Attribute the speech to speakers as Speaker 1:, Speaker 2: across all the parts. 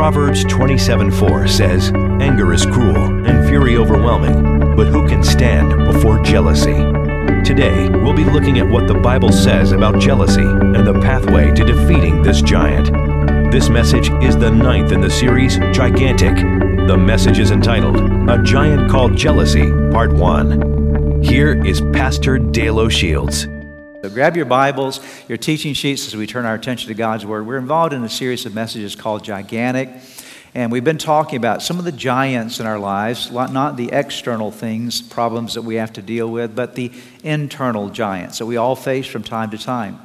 Speaker 1: Proverbs 27 4 says, Anger is cruel and fury overwhelming, but who can stand before jealousy? Today, we'll be looking at what the Bible says about jealousy and the pathway to defeating this giant. This message is the ninth in the series, Gigantic. The message is entitled, A Giant Called Jealousy, Part 1. Here is Pastor Dale O'Shields.
Speaker 2: So grab your Bibles, your teaching sheets as we turn our attention to God's Word. We're involved in a series of messages called Gigantic. And we've been talking about some of the giants in our lives, not the external things, problems that we have to deal with, but the internal giants that we all face from time to time.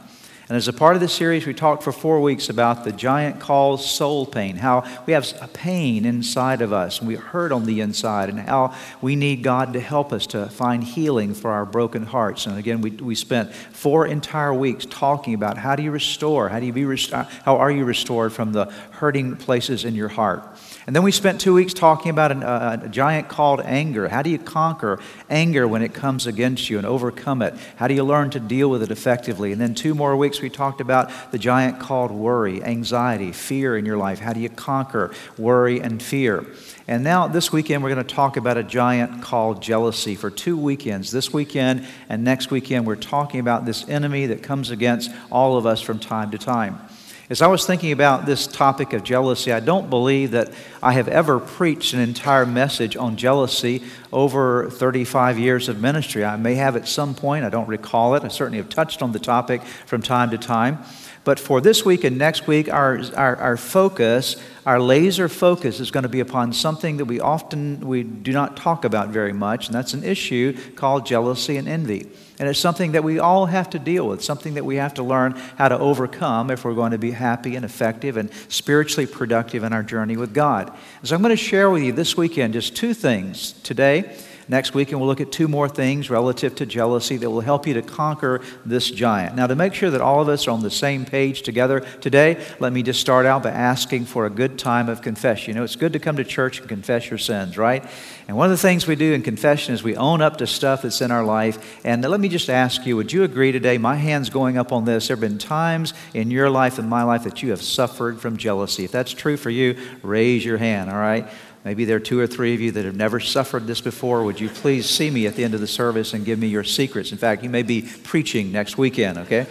Speaker 2: And as a part of this series, we talked for four weeks about the giant called soul pain, how we have a pain inside of us, and we hurt on the inside, and how we need God to help us to find healing for our broken hearts. And again, we, we spent four entire weeks talking about how do you restore, how do you be rest- how are you restored from the hurting places in your heart. And then we spent two weeks talking about an, uh, a giant called anger. How do you conquer anger when it comes against you and overcome it? How do you learn to deal with it effectively? And then two more weeks we talked about the giant called worry, anxiety, fear in your life. How do you conquer worry and fear? And now, this weekend, we're going to talk about a giant called jealousy for two weekends. This weekend and next weekend, we're talking about this enemy that comes against all of us from time to time. As I was thinking about this topic of jealousy, I don't believe that I have ever preached an entire message on jealousy over 35 years of ministry. I may have at some point, I don't recall it. I certainly have touched on the topic from time to time. But for this week and next week, our, our, our, focus, our laser focus is going to be upon something that we often we do not talk about very much, and that's an issue called jealousy and envy. And it's something that we all have to deal with, something that we have to learn how to overcome if we're going to be happy and effective and spiritually productive in our journey with God. so I'm going to share with you this weekend just two things today Next week, and we'll look at two more things relative to jealousy that will help you to conquer this giant. Now, to make sure that all of us are on the same page together today, let me just start out by asking for a good time of confession. You know, it's good to come to church and confess your sins, right? And one of the things we do in confession is we own up to stuff that's in our life. And let me just ask you would you agree today? My hand's going up on this. There have been times in your life and my life that you have suffered from jealousy. If that's true for you, raise your hand, all right? Maybe there are two or three of you that have never suffered this before. Would you please see me at the end of the service and give me your secrets? In fact, you may be preaching next weekend, okay?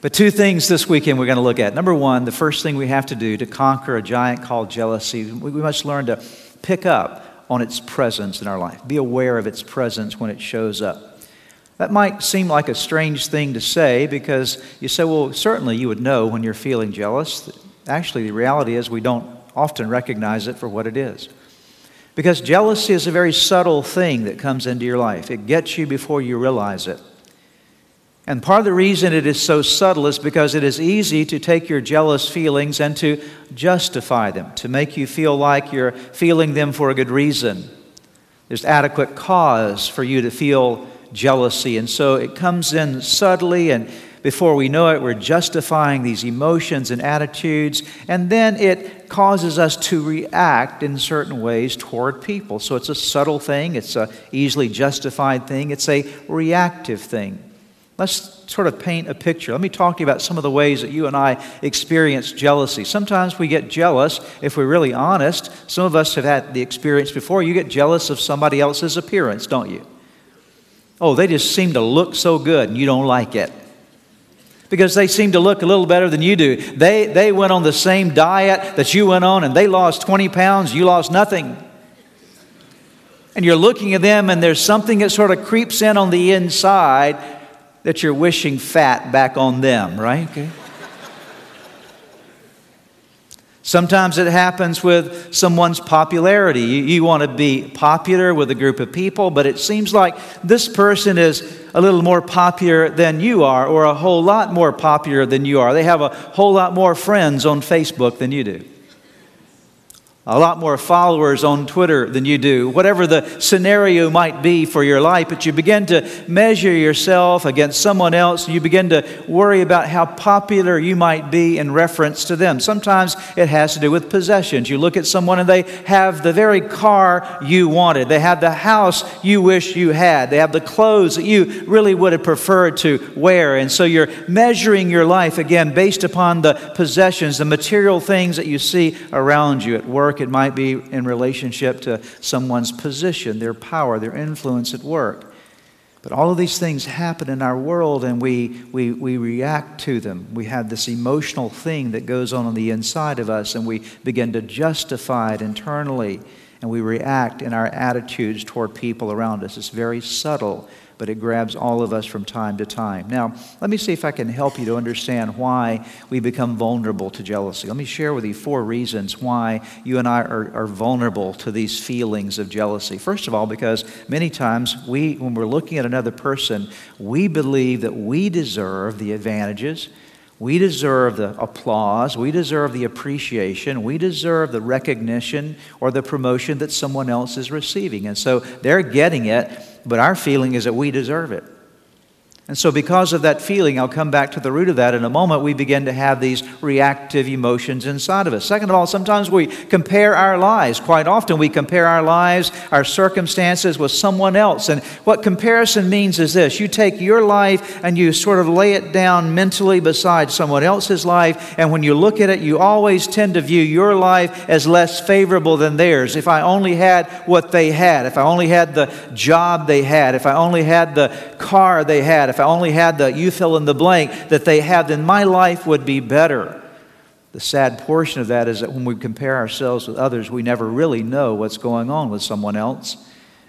Speaker 2: But two things this weekend we're going to look at. Number one, the first thing we have to do to conquer a giant called jealousy, we must learn to pick up on its presence in our life, be aware of its presence when it shows up. That might seem like a strange thing to say because you say, well, certainly you would know when you're feeling jealous. Actually, the reality is we don't often recognize it for what it is. Because jealousy is a very subtle thing that comes into your life, it gets you before you realize it. And part of the reason it is so subtle is because it is easy to take your jealous feelings and to justify them, to make you feel like you're feeling them for a good reason. There's adequate cause for you to feel jealousy. And so it comes in subtly and before we know it, we're justifying these emotions and attitudes, and then it causes us to react in certain ways toward people. So it's a subtle thing, it's a easily justified thing, it's a reactive thing. Let's sort of paint a picture. Let me talk to you about some of the ways that you and I experience jealousy. Sometimes we get jealous, if we're really honest. Some of us have had the experience before. You get jealous of somebody else's appearance, don't you? Oh, they just seem to look so good and you don't like it because they seem to look a little better than you do. They, they went on the same diet that you went on and they lost 20 pounds, you lost nothing. And you're looking at them and there's something that sort of creeps in on the inside that you're wishing fat back on them, right? Okay. Sometimes it happens with someone's popularity. You, you, want to be popular with a group of people, but it seems like this person is a little more popular than you are, or a whole lot more popular than you are. They have a whole lot more friends on Facebook than you do. A lot more followers on Twitter than you do, whatever the scenario might be for your life, but you begin to measure yourself against someone else, you begin to worry about how popular you might be in reference to them. Sometimes it has to do with possessions. You look at someone and they have the very car you wanted, they have the house you wish you had, they have the clothes that you really would have preferred to wear, and so you're measuring your life again based upon the possessions, the material things that you see around you at work work, it might be in relationship to someone's position, their power, their influence at work. But all of these things happen in our world and we, we, we react to them. We have this emotional thing that goes on on the inside of us and we begin to justify it internally and we react in our attitudes toward people around us. It's very subtle but it grabs all of us from time to time. Now, let me see if I can help you to understand why we become vulnerable to jealousy. Let me share with you four reasons why you and I are, are vulnerable to these feelings of jealousy. First of all, because many times we, when we're looking at another person, we believe that we deserve the advantages. We deserve the applause. We deserve the appreciation. We deserve the recognition or the promotion that someone else is receiving. And so they're getting it but our feeling is that we deserve it. And so, because of that feeling, I'll come back to the root of that in a moment, we begin to have these reactive emotions inside of us. Second of all, sometimes we compare our lives. Quite often, we compare our lives, our circumstances with someone else. And what comparison means is this you take your life and you sort of lay it down mentally beside someone else's life. And when you look at it, you always tend to view your life as less favorable than theirs. If I only had what they had, if I only had the job they had, if I only had the car they had, if I only had the you fill in the blank that they had, then my life would be better. The sad portion of that is that when we compare ourselves with others, we never really know what's going on with someone else.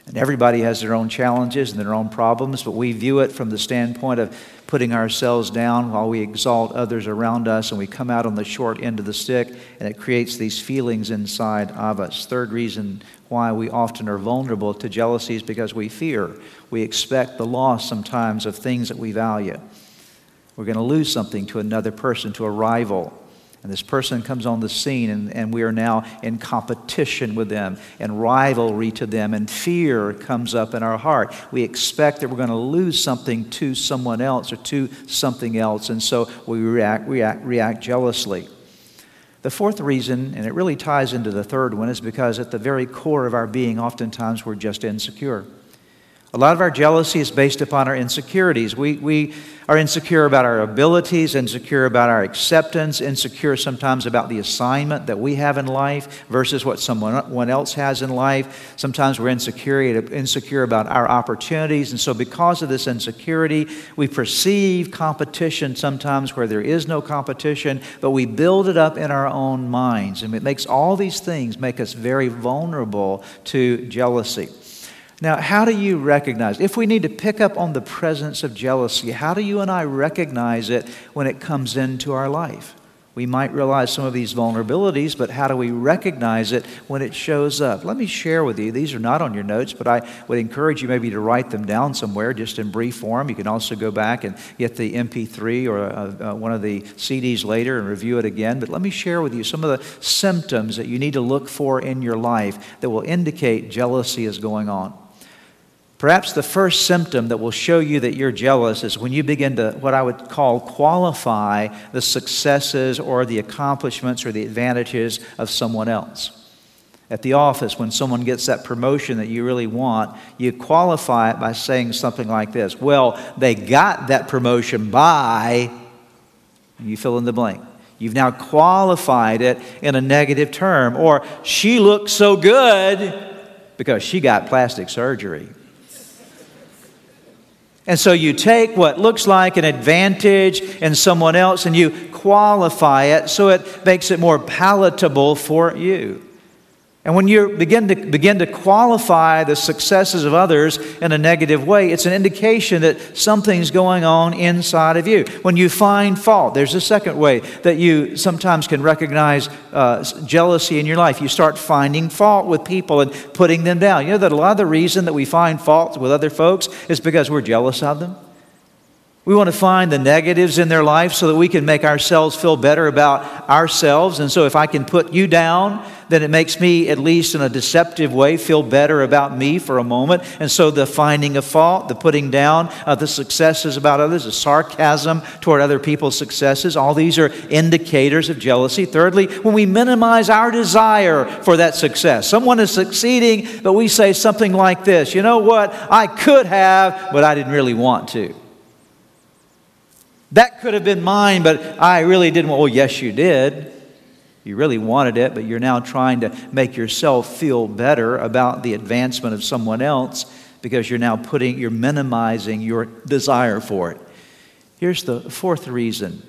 Speaker 2: And everybody has their own challenges and their own problems, but we view it from the standpoint of putting ourselves down while we exalt others around us, and we come out on the short end of the stick, and it creates these feelings inside of us. Third reason why we often are vulnerable to jealousy is because we fear. We expect the loss sometimes of things that we value. We're going to lose something to another person, to a rival. And this person comes on the scene, and, and we are now in competition with them and rivalry to them, and fear comes up in our heart. We expect that we're going to lose something to someone else or to something else, and so we react, react, react jealously. The fourth reason, and it really ties into the third one, is because at the very core of our being, oftentimes we're just insecure. A lot of our jealousy is based upon our insecurities. We, we are insecure about our abilities, insecure about our acceptance, insecure sometimes about the assignment that we have in life versus what someone else has in life. Sometimes we're insecure, insecure about our opportunities. And so, because of this insecurity, we perceive competition sometimes where there is no competition, but we build it up in our own minds. And it makes all these things make us very vulnerable to jealousy. Now, how do you recognize? If we need to pick up on the presence of jealousy, how do you and I recognize it when it comes into our life? We might realize some of these vulnerabilities, but how do we recognize it when it shows up? Let me share with you. These are not on your notes, but I would encourage you maybe to write them down somewhere just in brief form. You can also go back and get the MP3 or uh, uh, one of the CDs later and review it again. But let me share with you some of the symptoms that you need to look for in your life that will indicate jealousy is going on. Perhaps the first symptom that will show you that you're jealous is when you begin to, what I would call, qualify the successes or the accomplishments or the advantages of someone else. At the office, when someone gets that promotion that you really want, you qualify it by saying something like this Well, they got that promotion by, you fill in the blank. You've now qualified it in a negative term. Or, she looks so good because she got plastic surgery. And so you take what looks like an advantage in someone else and you qualify it so it makes it more palatable for you. And when you begin to, begin to qualify the successes of others in a negative way, it's an indication that something's going on inside of you. When you find fault, there's a second way that you sometimes can recognize uh, jealousy in your life. You start finding fault with people and putting them down. You know that a lot of the reason that we find fault with other folks is because we're jealous of them. We want to find the negatives in their life so that we can make ourselves feel better about ourselves. And so, if I can put you down, then it makes me, at least in a deceptive way, feel better about me for a moment. And so, the finding of fault, the putting down of the successes about others, the sarcasm toward other people's successes, all these are indicators of jealousy. Thirdly, when we minimize our desire for that success, someone is succeeding, but we say something like this You know what? I could have, but I didn't really want to. That could have been mine, but I really didn't. Well, yes, you did. You really wanted it, but you're now trying to make yourself feel better about the advancement of someone else because you're now putting, you're minimizing your desire for it. Here's the fourth reason.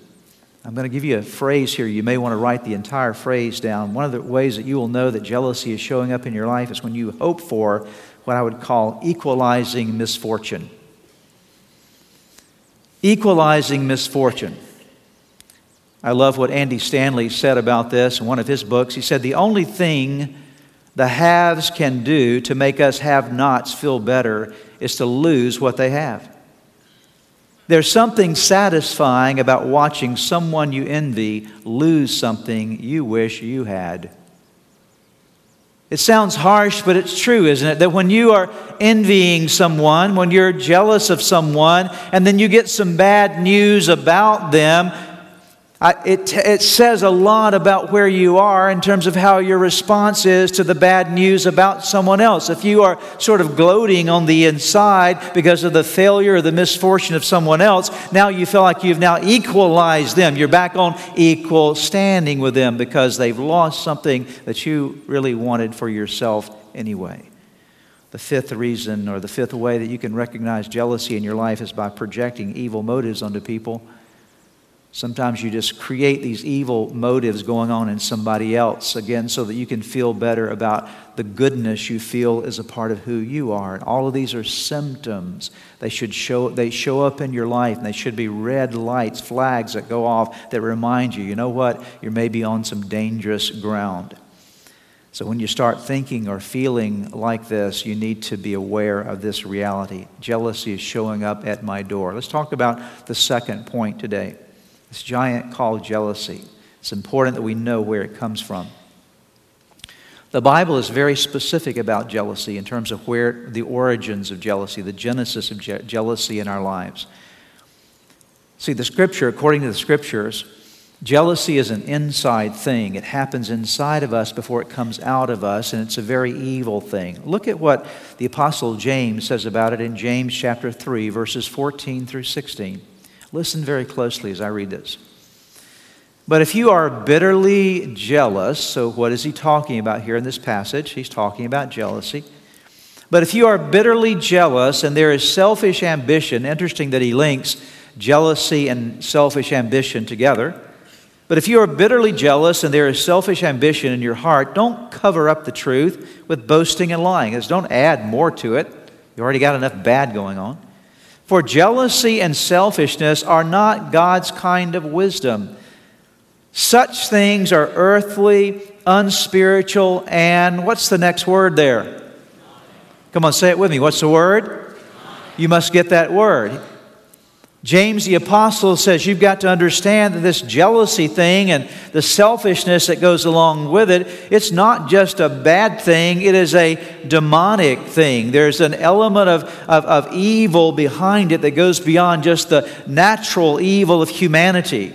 Speaker 2: I'm going to give you a phrase here. You may want to write the entire phrase down. One of the ways that you will know that jealousy is showing up in your life is when you hope for what I would call equalizing misfortune equalizing misfortune. I love what Andy Stanley said about this in one of his books. He said, The only thing the haves can do to make us have nots feel better is to lose what they have. There's something satisfying about watching someone you envy lose something you wish you had. It sounds harsh, but it's true, isn't it? That when you are envying someone, when you're jealous of someone, and then you get some bad news about them, It, it says a lot about where you are in terms of how your response is to the bad news about someone else. If you are sort of gloating on the inside because of the failure or the misfortune of someone else, now you feel like you've now equalized them. You're back on equal standing with them because they've lost something that you really wanted for yourself anyway. The fifth reason or the fifth way that you can recognize jealousy in your life is by projecting evil motives onto people. Sometimes you just create these evil motives going on in somebody else, again, so that you can feel better about the goodness you feel is a part of who you are. And all of these are symptoms. They should show, they show up in your life, and they should be red lights, flags that go off that remind you, you know what? You're maybe on some dangerous ground. So when you start thinking or feeling like this, you need to be aware of this reality. Jealousy is showing up at my door. Let's talk about the second point today. This giant called jealousy. It's important that we know where it comes from. The Bible is very specific about jealousy in terms of where the origins of jealousy, the genesis of je- jealousy in our lives. See, the scripture, according to the scriptures, jealousy is an inside thing. It happens inside of us before it comes out of us, and it's a very evil thing. Look at what the Apostle James says about it in James chapter 3, verses 14 through 16. Listen very closely as I read this. But if you are bitterly jealous, so what is he talking about here in this passage? He's talking about jealousy. But if you are bitterly jealous and there is selfish ambition, interesting that he links jealousy and selfish ambition together. But if you are bitterly jealous and there is selfish ambition in your heart, don't cover up the truth with boasting and lying. As don't add more to it. You already got enough bad going on. For jealousy and selfishness are not God's kind of wisdom. Such things are earthly, unspiritual, and what's the next word there? Come on, say it with me. What's the word? You must get that word. James the Apostle says you've got to understand that this jealousy thing and the selfishness that goes along with it, it's not just a bad thing, it is a demonic thing. There's an element of, of, of evil behind it that goes beyond just the natural evil of humanity.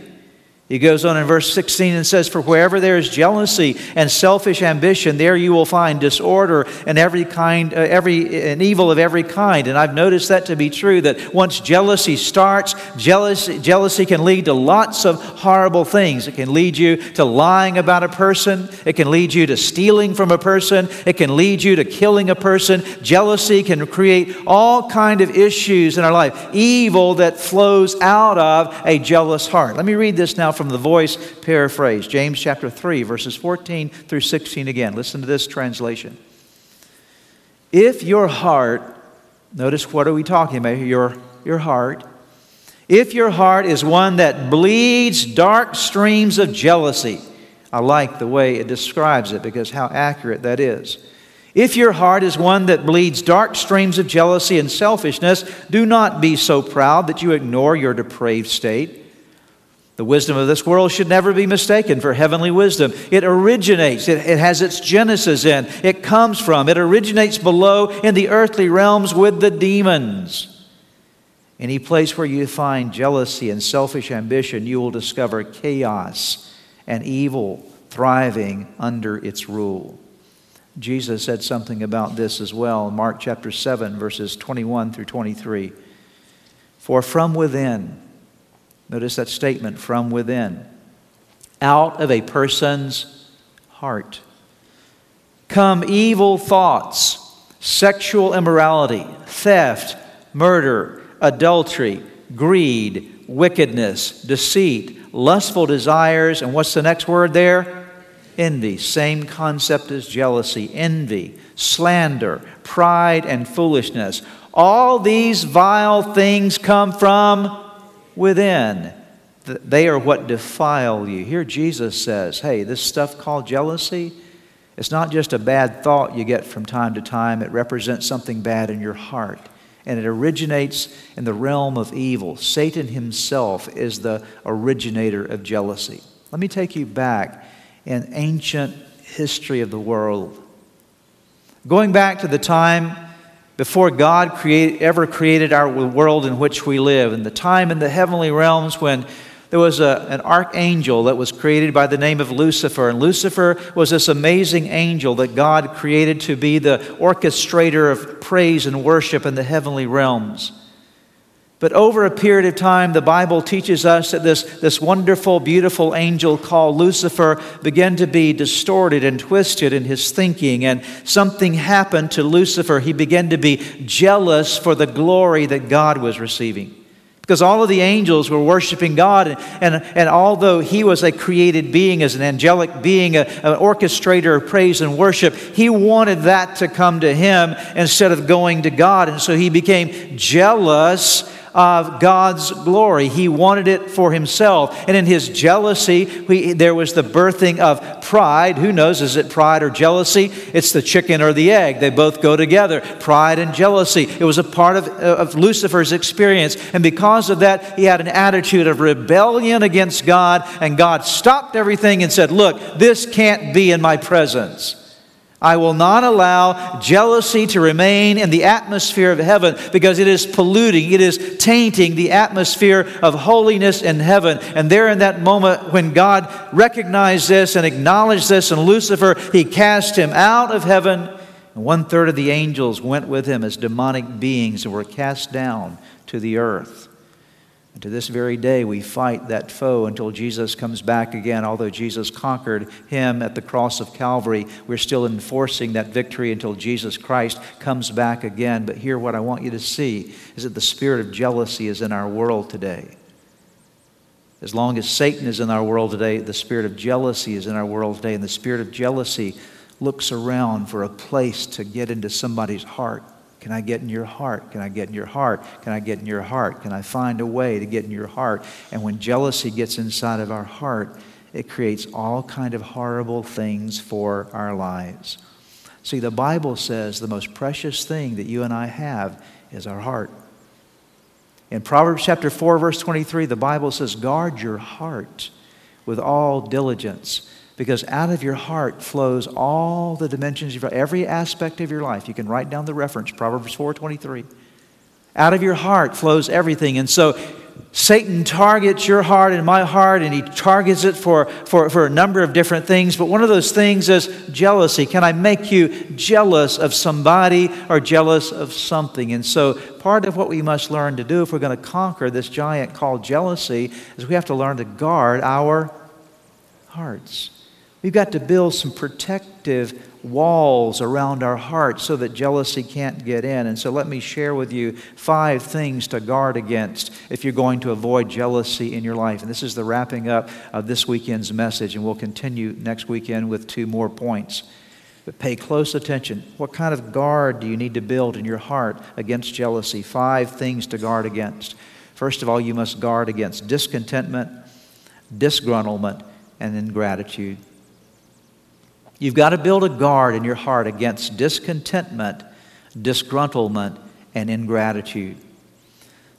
Speaker 2: He goes on in verse 16 and says, For wherever there is jealousy and selfish ambition, there you will find disorder and every kind, uh, every an evil of every kind. And I've noticed that to be true. That once jealousy starts, jealousy, jealousy can lead to lots of horrible things. It can lead you to lying about a person. It can lead you to stealing from a person. It can lead you to killing a person. Jealousy can create all kind of issues in our life. Evil that flows out of a jealous heart. Let me read this now from the voice paraphrase, James chapter 3, verses 14 through 16 again. Listen to this translation. If your heart, notice what are we talking about? Your, your heart. If your heart is one that bleeds dark streams of jealousy, I like the way it describes it because how accurate that is. If your heart is one that bleeds dark streams of jealousy and selfishness, do not be so proud that you ignore your depraved state. The wisdom of this world should never be mistaken for heavenly wisdom. It originates, it, it, has its genesis in, it comes from, it originates below in the earthly realms with the demons. Any place where you find jealousy and selfish ambition, you will discover chaos and evil thriving under its rule. Jesus said something about this as well in Mark chapter 7, verses 21 through 23. For from within, notice that statement, from within, out of a person's heart, come evil thoughts, sexual immorality, theft, murder, adultery, greed, wickedness, deceit, lustful desires, and what's the next word there? envy, same concept as jealousy, envy, slander, pride, and foolishness. All these vile things come from within. They are what defile you. Here Jesus says, hey, this stuff called jealousy, it's not just a bad thought you get from time to time, it represents something bad in your heart. And it originates in the realm of evil. Satan himself is the originator of jealousy. Let me take you back in ancient history of the world. Going back to the time before God ever created our world in which we live, and the time in the heavenly realms when there was a, an archangel that was created by the name of Lucifer. And Lucifer was this amazing angel that God created to be the orchestrator of praise and worship in the heavenly realms. But over a period of time, the Bible teaches us that this, this wonderful, beautiful angel called Lucifer began to be distorted and twisted in his thinking, and something happened to Lucifer. He began to be jealous for the glory that God was receiving. Because all of the angels were worshiping God, and, and, and although he was a created being, as an angelic being, a, an orchestrator of praise and worship, he wanted that to come to him instead of going to God. And so he became jealous of God's glory. He wanted it for himself. And in his jealousy, he, there was the birthing of pride. Who knows, is it pride or jealousy? It's the chicken or the egg. They both go together pride and jealousy. It was a part of, of Lucifer's experience. And because of that, he had an attitude of rebellion against God. And God stopped everything and said, Look, this can't be in my presence. I will not allow jealousy to remain in the atmosphere of heaven because it is polluting, it is tainting the atmosphere of holiness in heaven. And there, in that moment, when God recognized this and acknowledged this in Lucifer, he cast him out of heaven. And one third of the angels went with him as demonic beings and were cast down to the earth. And to this very day, we fight that foe until Jesus comes back again. Although Jesus conquered him at the cross of Calvary, we're still enforcing that victory until Jesus Christ comes back again. But here, what I want you to see is that the spirit of jealousy is in our world today. As long as Satan is in our world today, the spirit of jealousy is in our world today. And the spirit of jealousy looks around for a place to get into somebody's heart. Can I get in your heart? Can I get in your heart? Can I get in your heart? Can I find a way to get in your heart? And when jealousy gets inside of our heart, it creates all kind of horrible things for our lives. See, the Bible says the most precious thing that you and I have is our heart. In Proverbs chapter 4 verse 23, the Bible says, "Guard your heart with all diligence." Because out of your heart flows all the dimensions of every aspect of your life. You can write down the reference, Proverbs 4:23. Out of your heart flows everything. And so Satan targets your heart and my heart, and he targets it for, for, for a number of different things. But one of those things is jealousy. Can I make you jealous of somebody or jealous of something? And so, part of what we must learn to do if we're going to conquer this giant called jealousy is we have to learn to guard our hearts. We've got to build some protective walls around our hearts so that jealousy can't get in. And so let me share with you five things to guard against if you're going to avoid jealousy in your life. And this is the wrapping up of this weekend's message, and we'll continue next weekend with two more points. But pay close attention. What kind of guard do you need to build in your heart against jealousy? Five things to guard against. First of all, you must guard against discontentment, disgruntlement, and ingratitude. You've got to build a guard in your heart against discontentment, disgruntlement, and ingratitude.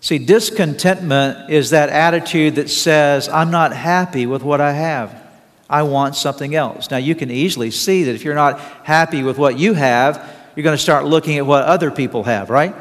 Speaker 2: See, discontentment is that attitude that says, I'm not happy with what I have. I want something else. Now, you can easily see that if you're not happy with what you have, you're going to start looking at what other people have, right?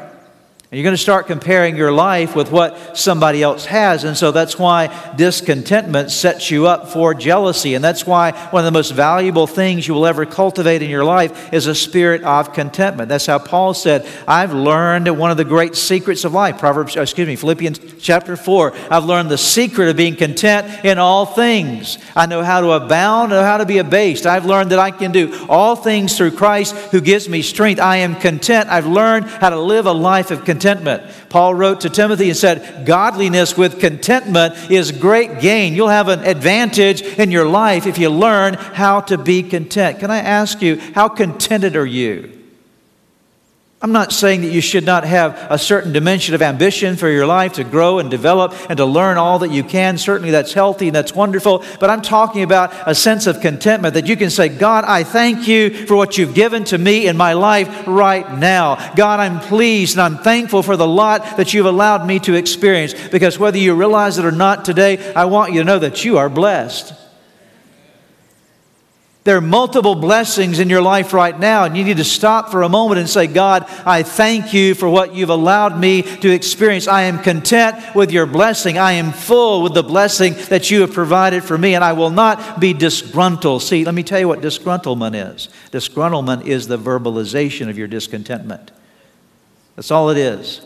Speaker 2: You're going to start comparing your life with what somebody else has. And so that's why discontentment sets you up for jealousy. And that's why one of the most valuable things you will ever cultivate in your life is a spirit of contentment. That's how Paul said, I've learned one of the great secrets of life. Proverbs, uh, excuse me, Philippians chapter 4. I've learned the secret of being content in all things. I know how to abound, I know how to be abased. I've learned that I can do all things through Christ who gives me strength. I am content. I've learned how to live a life of contentment contentment. Paul wrote to Timothy and said, Godliness with contentment is great gain. You'll have an advantage in your life if you learn how to be content. Can I ask you, how contented are you? I'm not saying that you should not have a certain dimension of ambition for your life to grow and develop and to learn all that you can. Certainly that's healthy and that's wonderful. But I'm talking about a sense of contentment that you can say, God, I thank you for what you've given to me in my life right now. God, I'm pleased and I'm thankful for the lot that you've allowed me to experience. Because whether you realize it or not today, I want you to know that you are blessed. There are multiple blessings in your life right now, and you need to stop for a moment and say, God, I thank you for what you've allowed me to experience. I am content with your blessing. I am full with the blessing that you have provided for me, and I will not be disgruntled. See, let me tell you what disgruntlement is disgruntlement is the verbalization of your discontentment. That's all it is.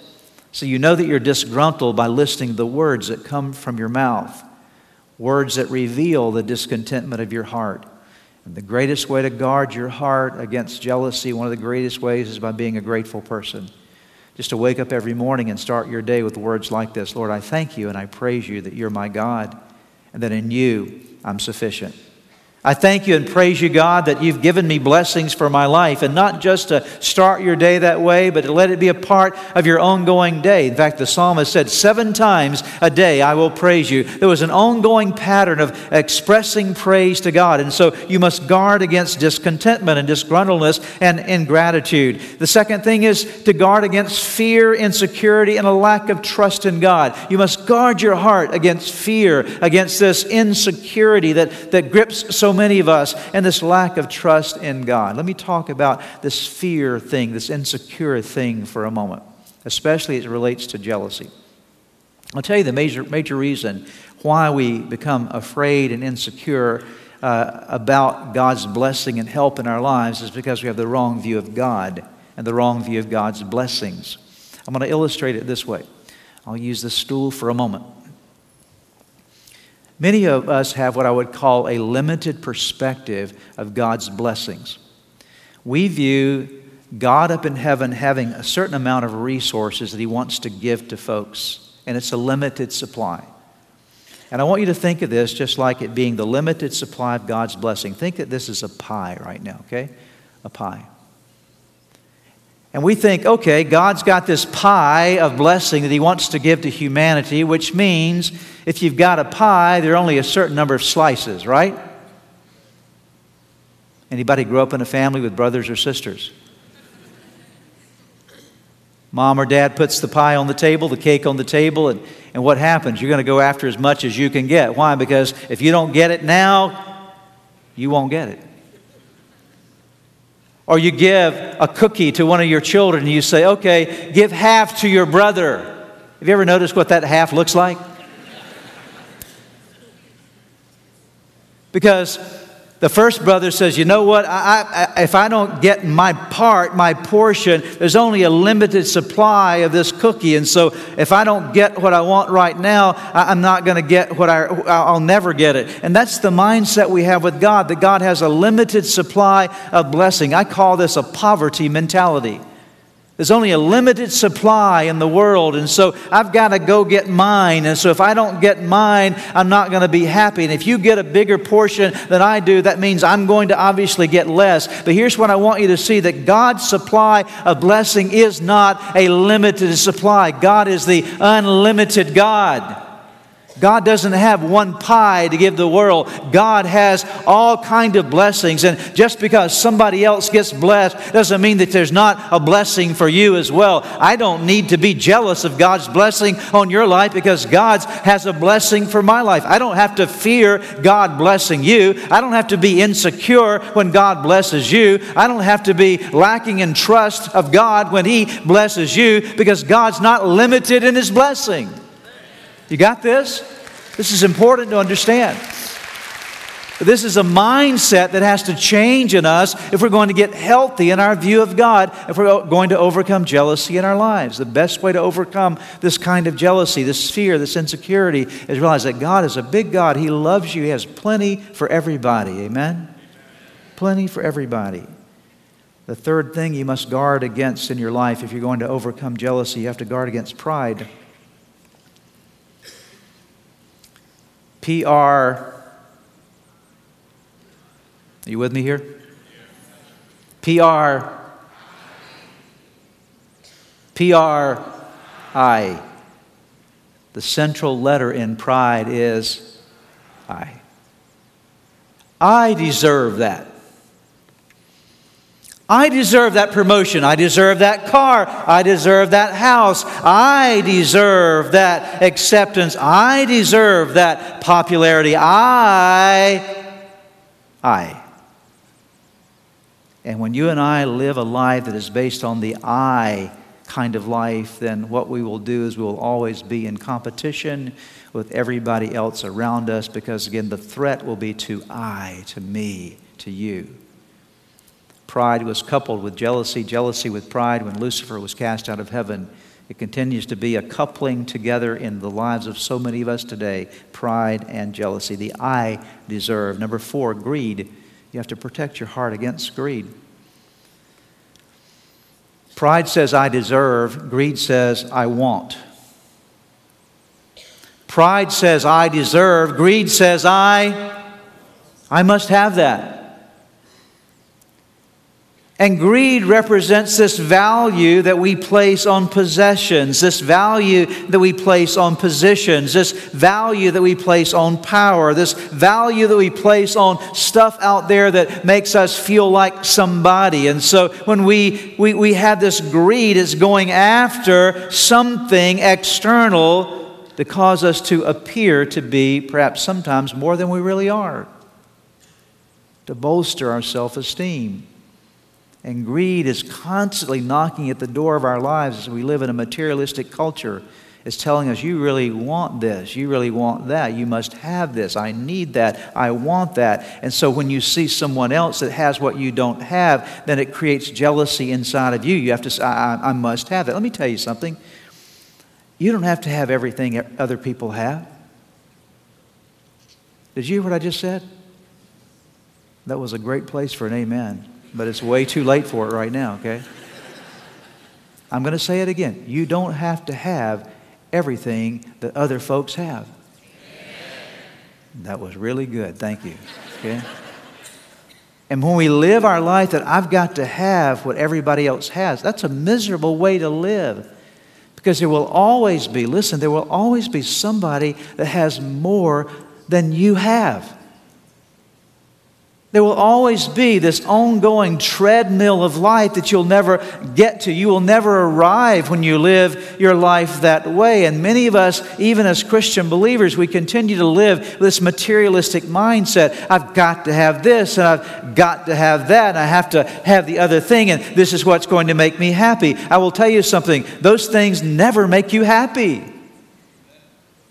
Speaker 2: So you know that you're disgruntled by listening to the words that come from your mouth, words that reveal the discontentment of your heart. And the greatest way to guard your heart against jealousy, one of the greatest ways, is by being a grateful person. Just to wake up every morning and start your day with words like this Lord, I thank you and I praise you that you're my God and that in you I'm sufficient. I thank you and praise you, God, that you've given me blessings for my life, and not just to start your day that way, but to let it be a part of your ongoing day. In fact, the psalmist said, Seven times a day I will praise you. There was an ongoing pattern of expressing praise to God, and so you must guard against discontentment and disgruntledness and ingratitude. The second thing is to guard against fear, insecurity, and a lack of trust in God. You must guard your heart against fear, against this insecurity that, that grips so many of us and this lack of trust in God. Let me talk about this fear thing, this insecure thing for a moment, especially as it relates to jealousy. I'll tell you the major, major reason why we become afraid and insecure uh, about God's blessing and help in our lives is because we have the wrong view of God and the wrong view of God's blessings. I'm going to illustrate it this way. I'll use the stool for a moment. Many of us have what I would call a limited perspective of God's blessings. We view God up in heaven having a certain amount of resources that He wants to give to folks, and it's a limited supply. And I want you to think of this just like it being the limited supply of God's blessing. Think that this is a pie right now, okay? A pie. And we think, okay, God's got this pie of blessing that He wants to give to humanity, which means if you've got a pie, there are only a certain number of slices, right? Anybody grow up in a family with brothers or sisters? Mom or dad puts the pie on the table, the cake on the table, and, and what happens? You're going to go after as much as you can get. Why? Because if you don't get it now, you won't get it. Or you give a cookie to one of your children and you say, okay, give half to your brother. Have you ever noticed what that half looks like? Because the first brother says, You know what? I, I, if I don't get my part, my portion, there's only a limited supply of this cookie. And so if I don't get what I want right now, I, am not going to get what I, I'll never get it. And that's the mindset we have with God that God has a limited supply of blessing. I call this a poverty mentality. There's only a limited supply in the world, and so I've got to go get mine. And so if I don't get mine, I'm not going to be happy. And if you get a bigger portion than I do, that means I'm going to obviously get less. But here's what I want you to see that God's supply of blessing is not a limited supply, God is the unlimited God. God doesn't have one pie to give the world. God has all kind of blessings. And just because somebody else gets blessed doesn't mean that there's not a blessing for you as well. I don't need to be jealous of God's blessing on your life because God has a blessing for my life. I don't have to fear God blessing you. I don't have to be insecure when God blesses you. I don't have to be lacking in trust of God when He blesses you because God's not limited in His blessing. You got this? This is important to understand. This is a mindset that has to change in us if we're going to get healthy in our view of God, if we're going to overcome jealousy in our lives. The best way to overcome this kind of jealousy, this fear, this insecurity, is realize that God is a big God. He loves you, He has plenty for everybody. Amen? Plenty for everybody. The third thing you must guard against in your life if you're going to overcome jealousy, you have to guard against pride. P R. Are you with me here? P R. P R I. The central letter in pride is I. I deserve that. I deserve that promotion. I deserve that car. I deserve that house. I deserve that acceptance. I deserve that popularity. I, I. And when you and I live a life that is based on the I kind of life, then what we will do is we will always be in competition with everybody else around us because, again, the threat will be to I, to me, to you. Pride was coupled with jealousy, jealousy with pride when Lucifer was cast out of heaven. It continues to be a coupling together in the lives of so many of us today pride and jealousy. The I deserve. Number four, greed. You have to protect your heart against greed. Pride says, I deserve. Greed says, I want. Pride says, I deserve. Greed says, I, I must have that. And greed represents this value that we place on possessions, this value that we place on positions, this value that we place on power, this value that we place on stuff out there that makes us feel like somebody. And so when we, we, we have this greed, it's going after something external to cause us to appear to be perhaps sometimes more than we really are, to bolster our self esteem. And greed is constantly knocking at the door of our lives as we live in a materialistic culture. It's telling us, you really want this, you really want that, you must have this, I need that, I want that. And so when you see someone else that has what you don't have, then it creates jealousy inside of you. You have to say, I, I must have that. Let me tell you something. You don't have to have everything other people have. Did you hear what I just said? That was a great place for an amen but it's way too late for it right now, okay? I'm going to say it again. You don't have to have everything that other folks have. That was really good. Thank you. Okay? And when we live our life that I've got to have what everybody else has, that's a miserable way to live. Because there will always be, listen, there will always be somebody that has more than you have. There will always be this ongoing treadmill of life that you'll never get to. You will never arrive when you live your life that way. And many of us, even as Christian believers, we continue to live this materialistic mindset. I've got to have this, and I've got to have that, and I have to have the other thing, and this is what's going to make me happy. I will tell you something those things never make you happy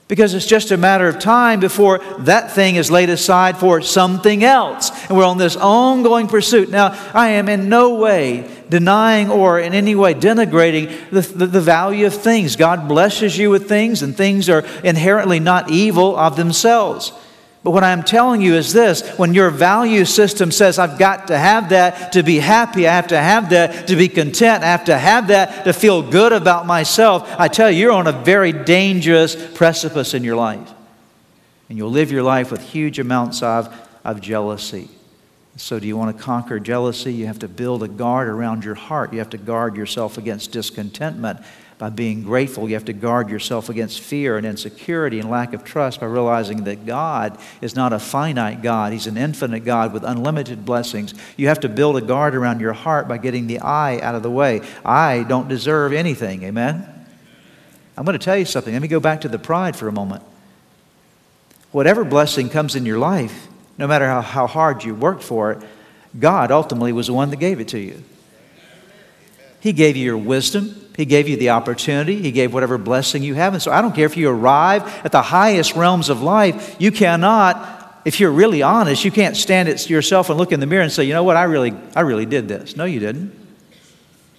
Speaker 2: because it's just a matter of time before that thing is laid aside for something else. And we're on this ongoing pursuit. Now, I am in no way denying or in any way denigrating the, the, the, value of things. God blesses you with things, and things are inherently not evil of themselves. But what I'm telling you is this when your value system says, I've got to have that to be happy, I have to have that to be content, I have to have that to feel good about myself, I tell you, you're on a very dangerous precipice in your life. And you'll live your life with huge amounts of, of jealousy. So, do you want to conquer jealousy? You have to build a guard around your heart. You have to guard yourself against discontentment by being grateful. You have to guard yourself against fear and insecurity and lack of trust by realizing that God is not a finite God. He's an infinite God with unlimited blessings. You have to build a guard around your heart by getting the I out of the way. I don't deserve anything. Amen? I'm going to tell you something. Let me go back to the pride for a moment. Whatever blessing comes in your life, no matter how, how hard you worked for it, God ultimately was the one that gave it to you. He gave you your wisdom. He gave you the opportunity. He gave whatever blessing you have. And so I don't care if you arrive at the highest realms of life, you cannot, if you're really honest, you can't stand it yourself and look in the mirror and say, you know what, I really, I really did this. No, you didn't.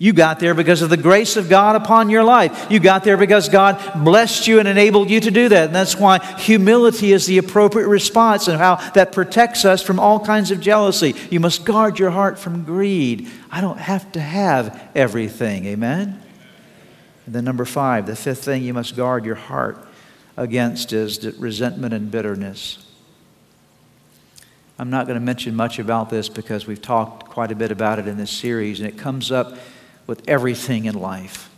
Speaker 2: You got there because of the grace of God upon your life. You got there because God blessed you and enabled you to do that. And that's why humility is the appropriate response and how that protects us from all kinds of jealousy. You must guard your heart from greed. I don't have to have everything. Amen? And then, number five, the fifth thing you must guard your heart against is resentment and bitterness. I'm not going to mention much about this because we've talked quite a bit about it in this series, and it comes up with everything in life.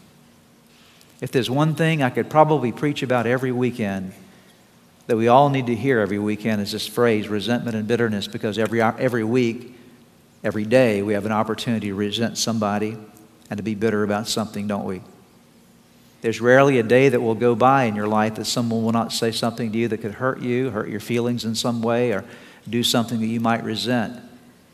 Speaker 2: If there's one thing I could probably preach about every weekend that we all need to hear every weekend is this phrase, resentment and bitterness, because every, every week, every day, we have an opportunity to resent somebody and to be bitter about something, don't we? There's rarely a day that will go by in your life that someone will not say something to you that could hurt you, hurt your feelings in some way, or do something that you might resent.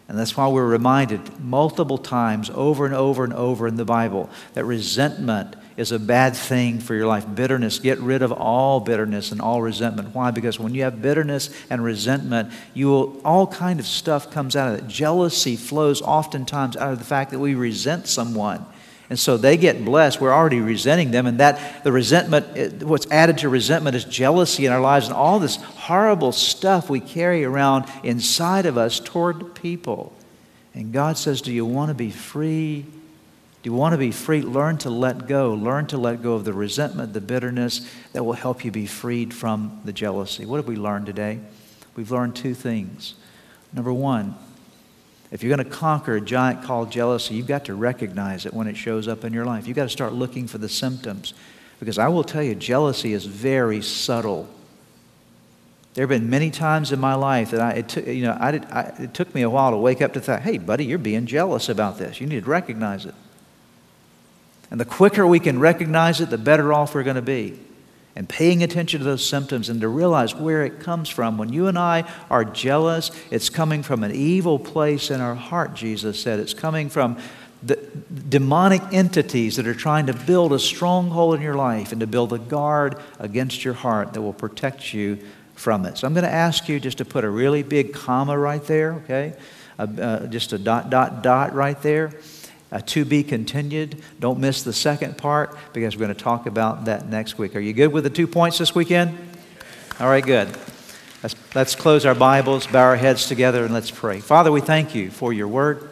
Speaker 2: And that's why we're reminded multiple times, over and over and over in the Bible, that resentment is a bad thing for your life. Bitterness, get rid of all bitterness and all resentment. Why? Because when you have bitterness and resentment, you will, all kind of stuff comes out of it. Jealousy flows oftentimes out of the fact that we resent someone. And so they get blessed. We're already resenting them. And that the resentment, eh, what's added to resentment is jealousy in our lives and all this horrible stuff we carry around inside of us toward people. And God says, Do you want to be free? Do you want to be free? Learn to let go. Learn to let go of the resentment, the bitterness that will help you be freed from the jealousy. What have we learned today? We've learned two things. Number one, if you're going to conquer a giant called jealousy, you've got to recognize it when it shows up in your life. You've got to start looking for the symptoms. Because I will tell you, jealousy is very subtle. There have been many times in my life that I, it, took, you know, I did, I, it took me a while to wake up to that, hey, buddy, you're being jealous about this. You need to recognize it. And the quicker we can recognize it, the better off we're going to be and paying attention to those symptoms and to realize where it comes from. When you and I are jealous, it's coming from an evil place in our heart, Jesus said. It's coming from the demonic entities that are trying to build a stronghold in your life and to build a guard against your heart that will protect you from it. So I'm going to ask you just to put a really big comma right there, okay? Uh, uh, just a dot, dot, dot right there uh, to be continued. Don't miss the second part because we're going to talk about that next week. Are you good with the two points this weekend? All right, good. Let's, let's close our Bibles, bow our heads together, and let's pray. Father, we thank you for your word.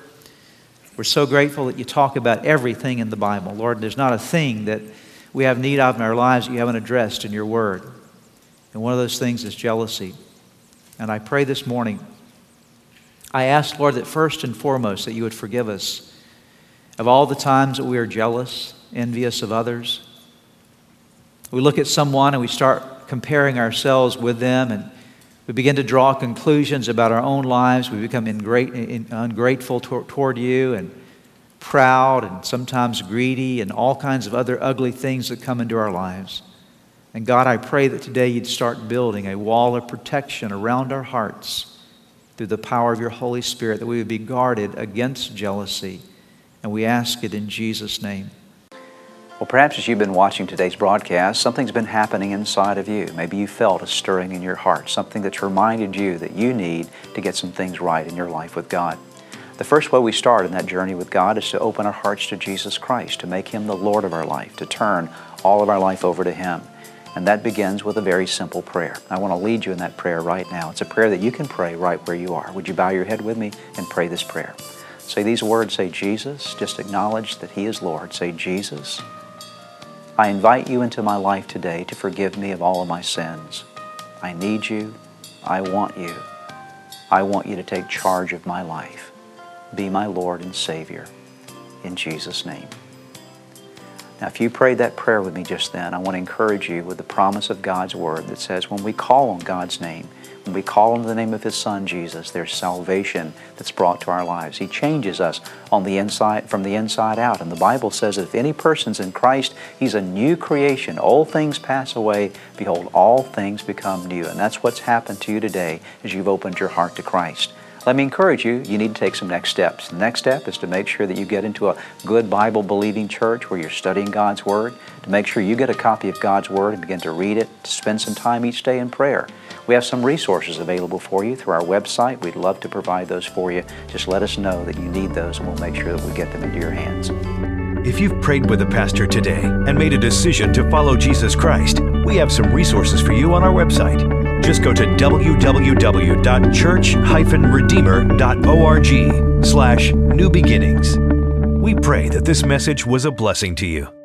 Speaker 2: We're so grateful that you talk about everything in the Bible. Lord, there's not a thing that we have need of in our lives that you haven't addressed in your word. And one of those things is jealousy. And I pray this morning, I ask, Lord, that first and foremost that you would forgive us of all the times that we are jealous, envious of others. We look at someone and we start comparing ourselves with them, and we begin to draw conclusions about our own lives. We become ungrateful toward you and proud and sometimes greedy and all kinds of other ugly things that come into our lives. And God, I pray that today you'd start building a wall of protection around our hearts through the power of your Holy Spirit, that we would be guarded against jealousy and we ask it in Jesus' name.
Speaker 3: Well, perhaps as you've been watching today's broadcast, something's been happening inside of you. Maybe you felt a stirring in your heart, something that's reminded you that you need to get some things right in your life with God. The first way we start in that journey with God is to open our hearts to Jesus Christ, to make Him the Lord of our life, to turn all of our life over to Him. And that begins with a very simple prayer. I want to lead you in that prayer right now. It's a prayer that you can pray right where you are. Would you bow your head with me and pray this prayer? Say these words, say Jesus. Just acknowledge that He is Lord. Say, Jesus, I invite you into my life today to forgive me of all of my sins. I need you. I want you. I want you to take charge of my life. Be my Lord and Savior. In Jesus' name.
Speaker 2: Now, if you prayed that prayer with me just then, I want to encourage you with the promise of God's Word that says when we call on God's name, when we call on the name of His Son Jesus, there's salvation that's brought to our lives. He changes us on the inside, from the inside out. And the Bible says that if any person's in Christ, he's a new creation. Old things pass away. Behold, all things become new. And that's what's happened to you today as you've opened your heart to Christ let me encourage you, you need to take some next steps. The next step is to make sure that you get into a good Bible believing church where you're studying God's Word, to make sure you get a copy of God's Word and begin to read it, to spend some time each day in prayer. We have some resources available for you through our website. We'd love to provide those for you. Just let us know that you need those and we'll make sure that we get them into your hands.
Speaker 1: If you've prayed with a pastor today and made a decision to follow Jesus Christ, we have some resources for you on our website. Just go to www.church-redeemer.org slash new beginnings. We pray that this message was a blessing to you.